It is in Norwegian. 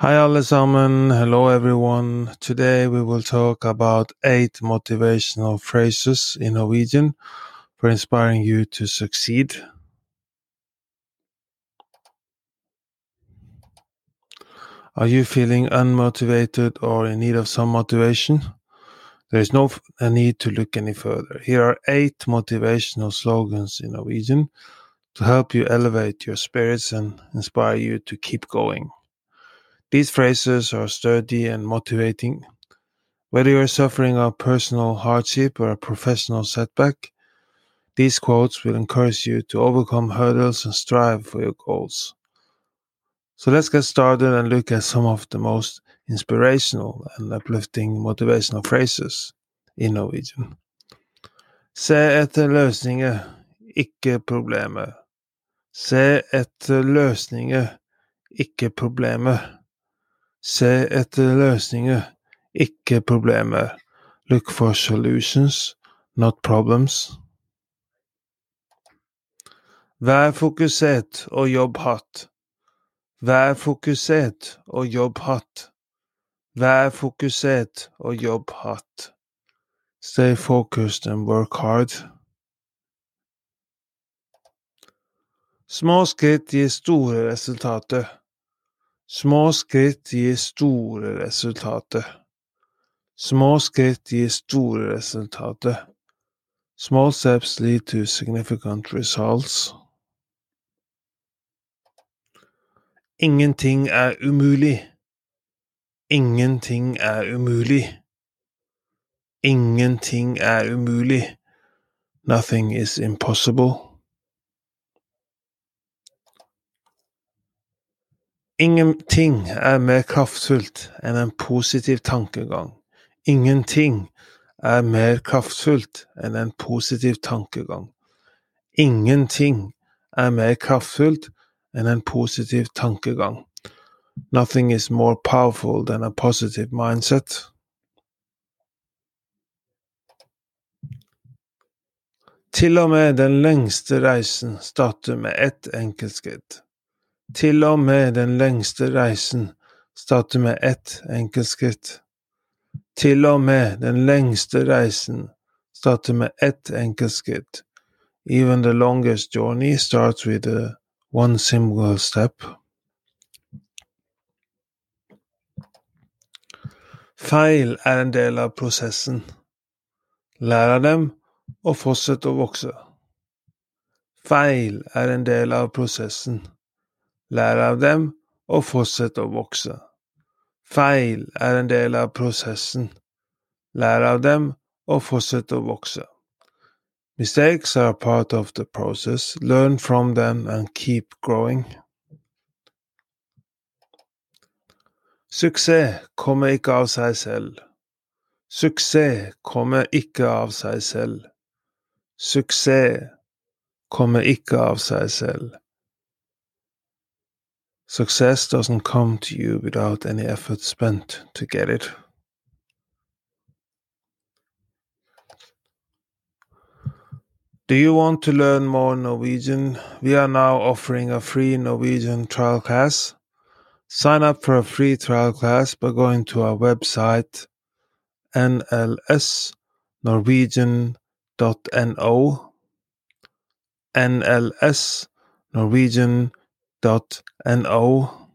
Hi, alle sammen. Hello, everyone. Today we will talk about eight motivational phrases in Norwegian for inspiring you to succeed. Are you feeling unmotivated or in need of some motivation? There is no need to look any further. Here are eight motivational slogans in Norwegian to help you elevate your spirits and inspire you to keep going. These phrases are sturdy and motivating. Whether you are suffering a personal hardship or a professional setback, these quotes will encourage you to overcome hurdles and strive for your goals. So let's get started and look at some of the most inspirational and uplifting motivational phrases in Norwegian. Se etter løsninger, ikke problemer. Se etter løsninger, ikke problemer. Se etter løsninger, ikke problemer. Look for solutions, not problems. Vær fokusert og jobb hardt. Vær fokusert og jobb hardt. Vær fokusert og jobb hardt. Stay focused and work hard. Små skritt gir store resultater. Små skritt gir store resultater. Små skritt gir store resultater. Small steps lead to significant results. Ingenting er umulig. Ingenting er umulig. Ingenting er umulig. Nothing is impossible. Ingenting er mer kraftfullt enn en positiv tankegang. Ingenting er mer kraftfullt enn en positiv tankegang. Ingenting er mer kraftfullt enn en positiv tankegang. Nothing is more powerful than a positive mindset. Til og med den lengste reisen starter med ett enkelt skritt. Til og med den lengste reisen starter med ett enkelt skritt. Til og med den lengste reisen starter med ett enkelt skritt. Even the longest journey starts with a one single step. Feil er en del av prosessen. Lær av dem og fortsett å vokse. Feil er en del av prosessen. Lær av dem og fortsett å vokse. Feil er en del av prosessen. Lær av dem og fortsett å vokse. Mistakes are part of the process. Learn from them and keep growing. Suksess kommer ikke av seg selv. Suksess kommer ikke av seg selv. Suksess kommer ikke av seg selv. Success doesn't come to you without any effort spent to get it. Do you want to learn more Norwegian? We are now offering a free Norwegian trial class. Sign up for a free trial class by going to our website nlsnorwegian.no nlsnorwegian.no dot no